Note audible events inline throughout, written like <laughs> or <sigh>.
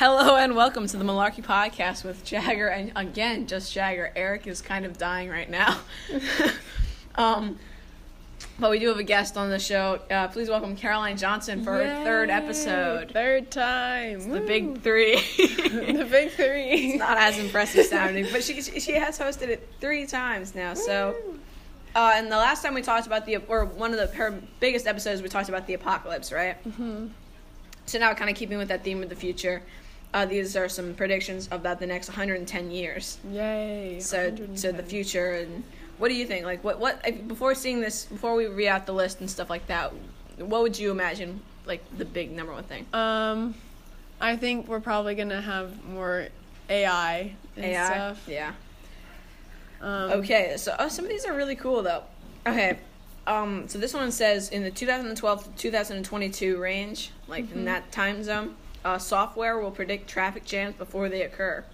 Hello and welcome to the Malarkey Podcast with Jagger and again just Jagger. Eric is kind of dying right now. <laughs> um, but we do have a guest on the show. Uh, please welcome Caroline Johnson for her third episode. Third time. The big three. <laughs> the big three. It's Not as impressive sounding, but she she has hosted it three times now. So, uh, and the last time we talked about the or one of the her biggest episodes, we talked about the apocalypse, right? Mm-hmm. So now, kind of keeping with that theme of the future, uh, these are some predictions about the next 110 years. Yay. So, so the future, and what do you think? Like, what, what? if- Before seeing this, before we read out the list and stuff like that, what would you imagine? Like the big number one thing. Um, I think we're probably gonna have more AI and AI. stuff. Yeah. Um, Okay. So oh, some of these are really cool though. Okay. Um. So this one says in the 2012 to 2022 range, like in that time zone, uh, software will predict traffic jams before they occur.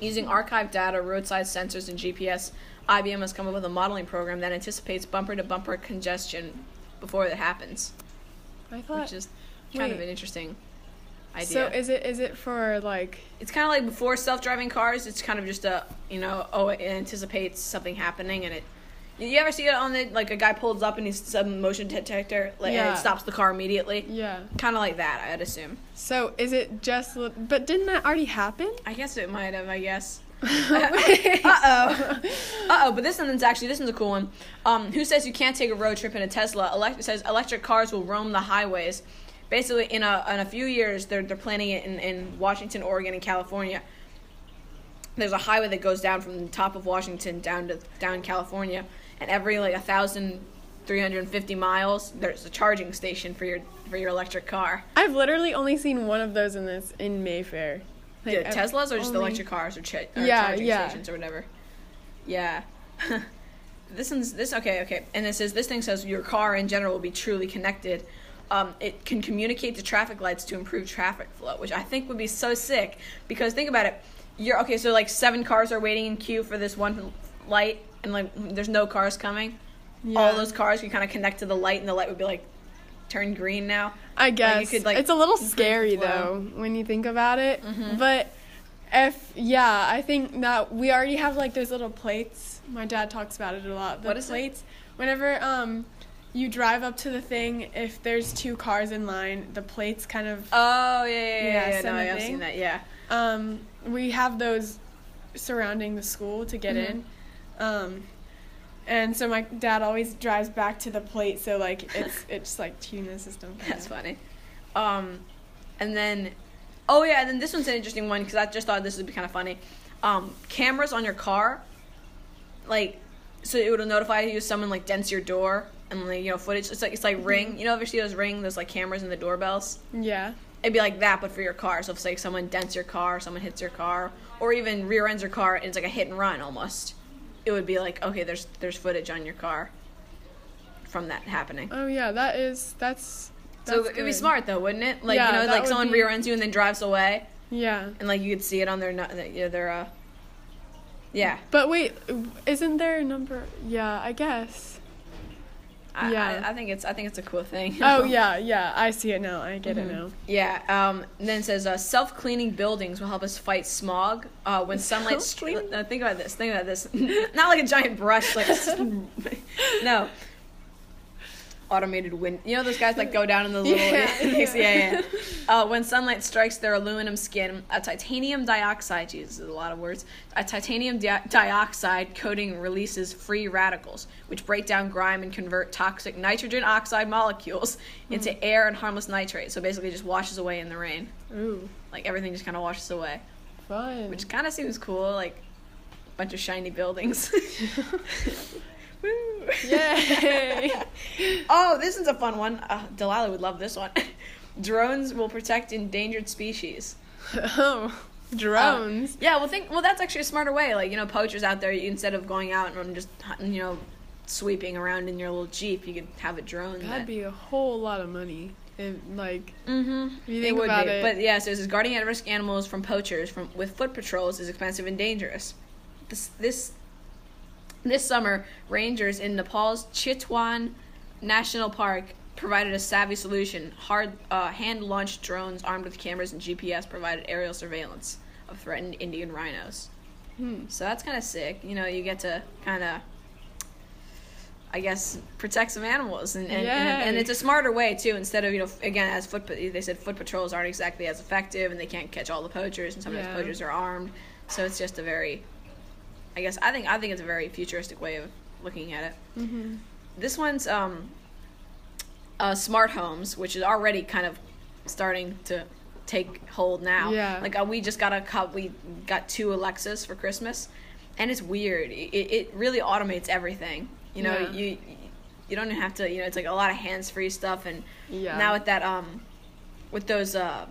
Using archived data, roadside sensors, and GPS, IBM has come up with a modeling program that anticipates bumper to bumper congestion before it happens, I thought. which is kind of an interesting idea. So is it is it for like? it's kind of like before self-driving cars. It's kind of just a you know oh it anticipates something happening and it. You ever see it on the like a guy pulls up and he's some motion detector like and it stops the car immediately. Yeah. Kind of like that, I'd assume. So is it just? But didn't that already happen? I guess it might have. I guess. uh oh. Uh oh. But this one's actually this one's a cool one. Um, who says you can't take a road trip in a Tesla? Elect- it says electric cars will roam the highways. Basically, in a in a few years, they're they're planning it in, in Washington, Oregon, and California. There's a highway that goes down from the top of Washington down to down California, and every like a thousand three hundred and fifty miles, there's a charging station for your for your electric car. I've literally only seen one of those in this in Mayfair. Like, Yeah, Teslas or just only- electric cars or, ch- or Yeah, charging yeah. stations or whatever. Yeah. <laughs> this one's this okay okay, and it says this thing says your car in general will be truly connected. Um, it can communicate to traffic lights to improve traffic flow, which I think would be so sick. Because think about it, you're okay. So like seven cars are waiting in queue for this one light, and like there's no cars coming. Yeah. All those cars can kind of connect to the light, and the light would be like turn green now. I guess could, like, it's a little scary though when you think about it. Mhm. But if yeah, I think that we already have like those little plates. My dad talks about it a lot. The What is it? plates? Whenever um you drive up to the thing, if there's two cars in line, the plates kind of Oh yeah yeah yeah. Yeah, yeah, No, I've seen that. Yeah. um we have those surrounding the school to get Mhm. in. Um and so my dad always drives back to the plate so like <laughs> it's it's like tuning the system. That's funny. Um, and then, oh yeah, and then this one's an interesting one because I just thought this would be kind of funny. Um, cameras on your car, like, so it would notify you if someone like dents your door and like you know footage. It's like it's like Ring. You know, ever see those Ring? Those like cameras in the doorbells. Yeah. It'd be like that, but for your car. So if like someone dents your car, someone hits your car, or even rear ends your car, and it's like a hit and run almost. It would be like okay, there's there's footage on your car from that happening. Oh yeah, that is that's. So it'd be smart though, wouldn't it? Like Yeah, you know, like someone be- rear ends you and then drives away, Yeah, and like you could see it on their their, their uh. Yeah, but wait, isn't there a number? Yeah, I guess. I, Yeah. I, I think it's I think it's a cool thing. Oh <laughs> yeah, yeah, I see it now. I get Mhm. it now. Yeah. Um. and Then it says uh, self cleaning buildings will help us fight smog. Uh, when sunlight. Str- Self-cleaning? uh, think about this. Think about this. <laughs> Not like a giant brush. Like <laughs> no. Automated wind. You know those guys like go <laughs> down in the little. Yeah, yeah, yeah. Uh, when sunlight strikes their aluminum skin, a titanium dioxide. Jesus, is a lot of words. A titanium di- dioxide coating releases free radicals, which break down grime and convert toxic nitrogen oxide molecules into Hmm. air and harmless nitrate. So basically, just washes away in the rain. Ooh, Like everything just kind of washes away, fun. which kind of seems cool. Like a bunch of shiny buildings. <laughs> <laughs> Woo! Yay! <laughs> oh, this is a fun one. Uh, Delilah would love this one. <laughs> Drones will protect endangered species. <laughs> oh, drones. Yeah, well, think well. That's actually a smarter way. Like you know, poachers out there, you, instead of going out and just you know, sweeping around in your little jeep, you could have a drone. That'd be a whole lot of money. If like, Mm-hmm. you think about it, But yeah, so it says guarding at-risk animals from poachers from with foot patrols is expensive and dangerous. This this this summer, rangers in Nepal's Chitwan National Park provided a savvy solution. Hard uh, hand-launched drones armed with cameras and GPS provided aerial surveillance of threatened Indian rhinos. Hmm. So that's kind of sick. You know, you get to kind of, I guess, protect some animals, and and, and and it's a smarter way too. Instead of you know, again, as foot they said, foot patrols aren't exactly as effective, and they can't catch all the poachers, and sometimes Yeah. poachers are armed. So it's just a very, I guess, I think I think it's a very futuristic way of looking at it. Mm-hmm. This one's um, uh, smart homes, which is already kind of starting to take hold now. Yeah. Like uh, we just got a cup. We got two Alexas for Christmas, and it's weird. It, it really automates everything. You know, Yeah. you you don't have to. You know, it's like a lot of hands free stuff, and Yeah. now with that um, with those uh.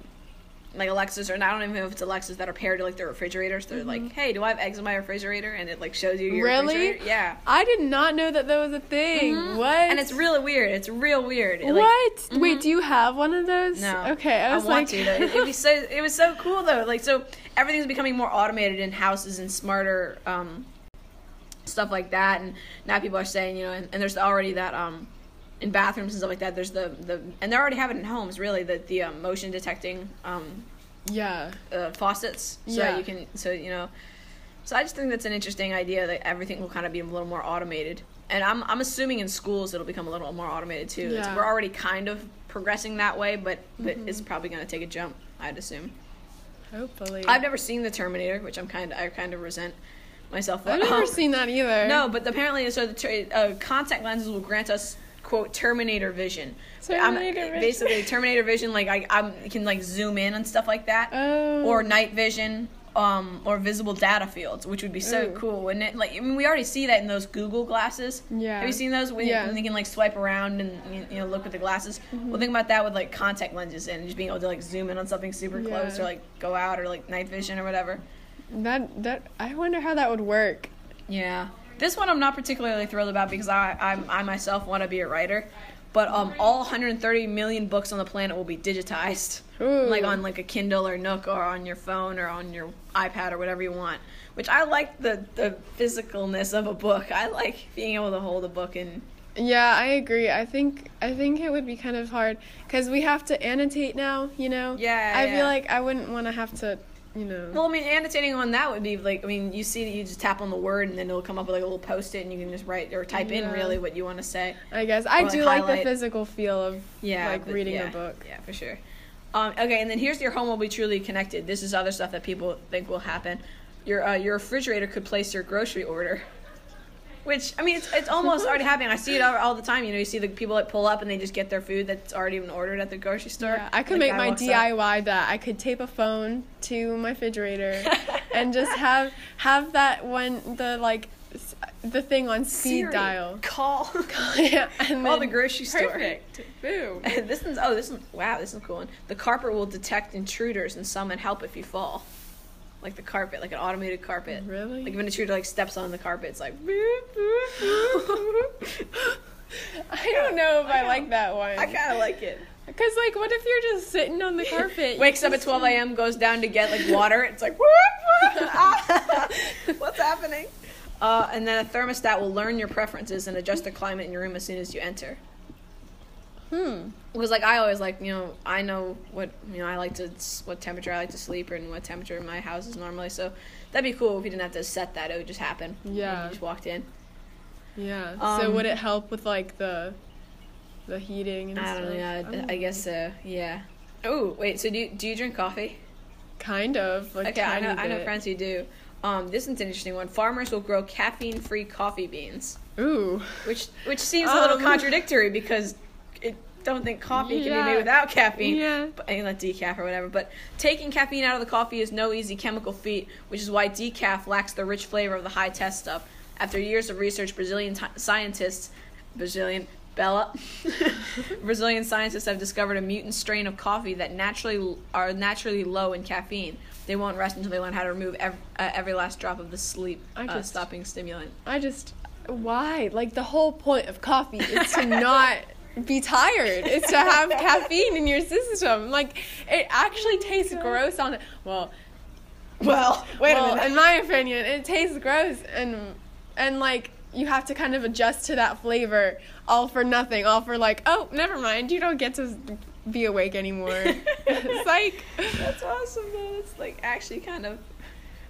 Like Alexas, or I don't even know if it's Alexas that are paired to like the refrigerators. They're like, "Hey, do I have eggs in my refrigerator?" And it like shows you your Mm-hmm. Really? refrigerator. Yeah. I did not know that that was a thing. Mhm. What? And it's really weird. It's real weird. It, like- what? Wait, do you have one of those? No. Okay, I was want like, to. It, be so. It was so cool though. Like so, everything's becoming more automated in houses and smarter um, stuff like that. And now people are saying, you know, and, and there's already that um, in bathrooms and stuff like that. There's the the and they already have it in homes. Really, the the um, motion detecting um, yeah, uh, faucets, so Yeah. you can. So you know. So I just think that's an interesting idea that everything will kind of be a little more automated. And I'm I'm assuming in schools it'll become a little more automated too. It's- we're already kind of progressing that way, but, but Mm-hmm. it's probably going to take a jump. I'd assume. hopefully. I've never seen the Terminator, which I'm kind of I kind of resent myself. I've never um, <laughs> seen that either. No, but apparently, so the ter- uh, contact lenses will grant us quote Terminator vision. I'm- vision. Basically, Terminator vision, like I I'm, can like zoom in and stuff like that Oh. or night vision um, or visible data fields, which would be so Ooh. cool, wouldn't it? Like, I mean, we already see that in those Google glasses. Yeah. Have you seen those when, Yeah. when they can like swipe around and you- you know look with the glasses? Mm-hmm. Well, think about that with like contact lenses and just being able to like zoom in on something super Yeah. close or like go out or like night vision or whatever. That that I wonder how that would work. Yeah. This one I'm not particularly thrilled about because I I'm, I myself want to be a writer, but um all 130 million books on the planet will be digitized, Ooh. like on like a Kindle or Nook or on your phone or on your iPad or whatever you want. Which I like the the physicalness of a book. I like being able to hold a book and Yeah, I agree. I think I think it would be kind of hard because we have to annotate now. You know. Yeah, I yeah. feel like I wouldn't want to have to, you know. well, I mean, annotating on that would be like, I mean, you see that you just tap on the word and then it'll come up with like a little post-it and you can just write or type in really what you want to say. I guess I or, do like, like the physical feel of Yeah, like but- reading yeah, a book. Yeah, for sure. Um, okay, and then here's your home will be truly connected. This is other stuff that people think will happen. Your uh, your refrigerator could place your grocery order. Which I mean, it's, it's almost already happening. I see it all, all the time. You know, you see the people that pull up and they just get their food that's already been ordered at the grocery store. Yeah, I could make my walks up. DIY that. I could tape a phone to my refrigerator <laughs> and just have have that one the like the thing on speed Siri, dial. Call. <laughs> yeah, and Call then- the grocery store. Perfect. Boom. this one's oh this one wow this is a cool one. The carpet will detect intruders and summon help if you fall. Like the carpet, like an automated carpet. Really? Like if an intruder like steps on the carpet, it's like. <laughs> I don't know if I like that one. I kind of like it. Cause like, what if you're just sitting on the carpet? Wakes up at 12 a.m., <laughs> goes down to get like water. It's like, <laughs> what's happening? Uh, and then a thermostat will learn your preferences and adjust the climate in your room as soon as you enter. Hmm. Because like I always like you know I know what you know I like to what temperature I like to sleep and what temperature my house is normally. So that'd be cool if you didn't have to set that. It would just happen. Yeah. You just walked in. Yeah. Um, so would it help with like the the heating and I stuff? don't know. I, don't I guess so. Yeah. Oh wait. So do you, do you drink coffee? Kind of. Like Okay, I know. tiny I know friends who do. Um, this is an interesting one. Farmers will grow caffeine-free coffee beans, Ooh. which which seems a little Um, contradictory because don't think coffee can be made without caffeine. Yeah. But, and like decaf or whatever. But taking caffeine out of the coffee is no easy chemical feat, which is why decaf lacks the rich flavor of the high test stuff. After years of research, Brazilian t- scientists, Brazilian Bella, <laughs> Brazilian scientists have discovered a mutant strain of coffee that naturally are naturally low in caffeine. They won't rest until they learn how to remove ev- uh, every last drop of the sleep uh, just- stopping stimulant. I just why? Like the whole point of coffee is to <laughs> not be tired. It's to have <laughs> caffeine in your system. Like it actually tastes gross on it. Well, Well, wait well, a minute. in my opinion, it tastes gross and and like you have to kind of adjust to that flavor all for nothing, all for like, oh, never mind, you don't get to be awake anymore. <laughs> it's like That's awesome though. It's like actually kind of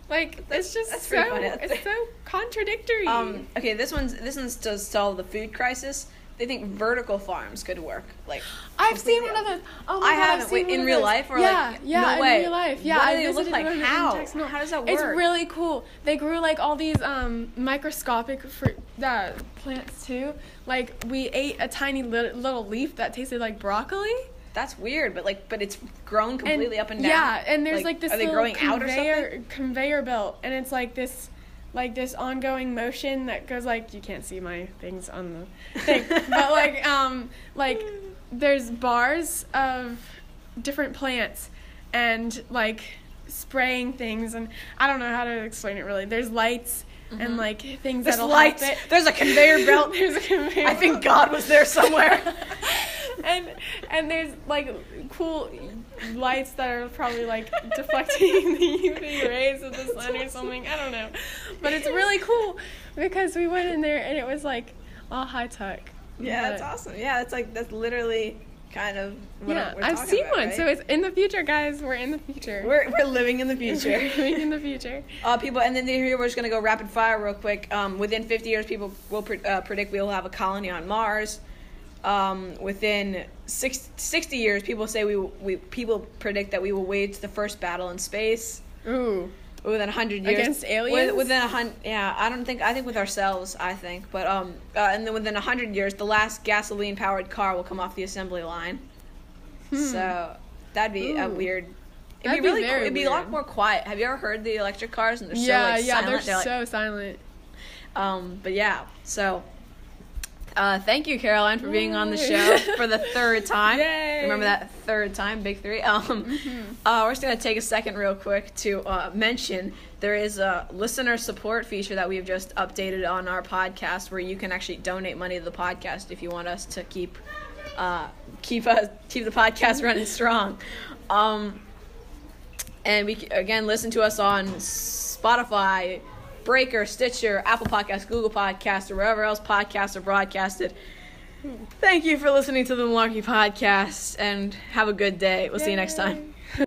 like it's just that's so. It's so contradictory. um okay, this one's this one's to solve the food crisis. They think vertical farms could work. Like I've seen one of those. Oh my I god, I've haven't. seen Wait, in real those. life or, yeah, like, yeah, no in way. real life. Yeah, What do I they look like? in How? Jacksonville. How does that work? It's really cool. They grew like all these um microscopic fruit uh, plants too. Like we ate a tiny li- little leaf that tasted like broccoli. That's weird, but like but it's grown completely up and down. Yeah, and there's like, this are they little growing out or conveyor something? conveyor belt, and it's like this, like this ongoing motion that goes like you can't see my things on the <laughs> thing, but like um like there's bars of different plants, and like spraying things, and I don't know how to explain it really. There's lights. And like things Mm-hmm. There's that'll lights. There's a conveyor belt. <laughs> There's a conveyor. Belt. I think. God was there somewhere. <laughs> <laughs> and and there's like cool lights that are probably like deflecting the <laughs> UV rays of the sun or something. I don't know, but it's really cool because we went in there and it was like all high tech. yeah, that's awesome. Yeah, it's like that's literally kind of what yeah, I've seen about, one. right? So it's in the future, guys. We're in the future. we're we're living in the <laughs> We're future. living in the future. Uh, people, and then here we're just gonna go rapid fire real quick. Um, within 50 years, people will pre- uh, predict we will have a colony on Mars. Um, within six, 60 years, people say we, we people predict that we will wage the first battle in space. Ooh. Within 100 years, Against aliens? With, within a hundred, yeah, I don't think I think with ourselves, I think, but um, uh, and then within 100 years, the last gasoline powered car will come off the assembly line. So that'd be a Hmm. Weird. It'd That'd be be really cool. very It'd be a lot more quiet. Have you ever heard the electric cars and they're yeah, so like yeah, silent? they're like, so silent. um, but yeah, so uh, thank you, Caroline, for being on the show for the third <laughs> time. Yay. Remember that third time, big three. Um, uh, we're just gonna take a second, real quick, to uh, mention there is a listener support feature that we've just updated on our podcast, where you can actually donate money to the podcast if you want us to keep uh, keep us keep the podcast running strong. Um, and we again listen to us on Spotify, Breaker, Stitcher, Apple Podcasts, Google Podcasts, or wherever else podcasts are broadcasted. Thank you for listening to the Malarkey Podcast, and have a good day. We'll see you next time. Yay.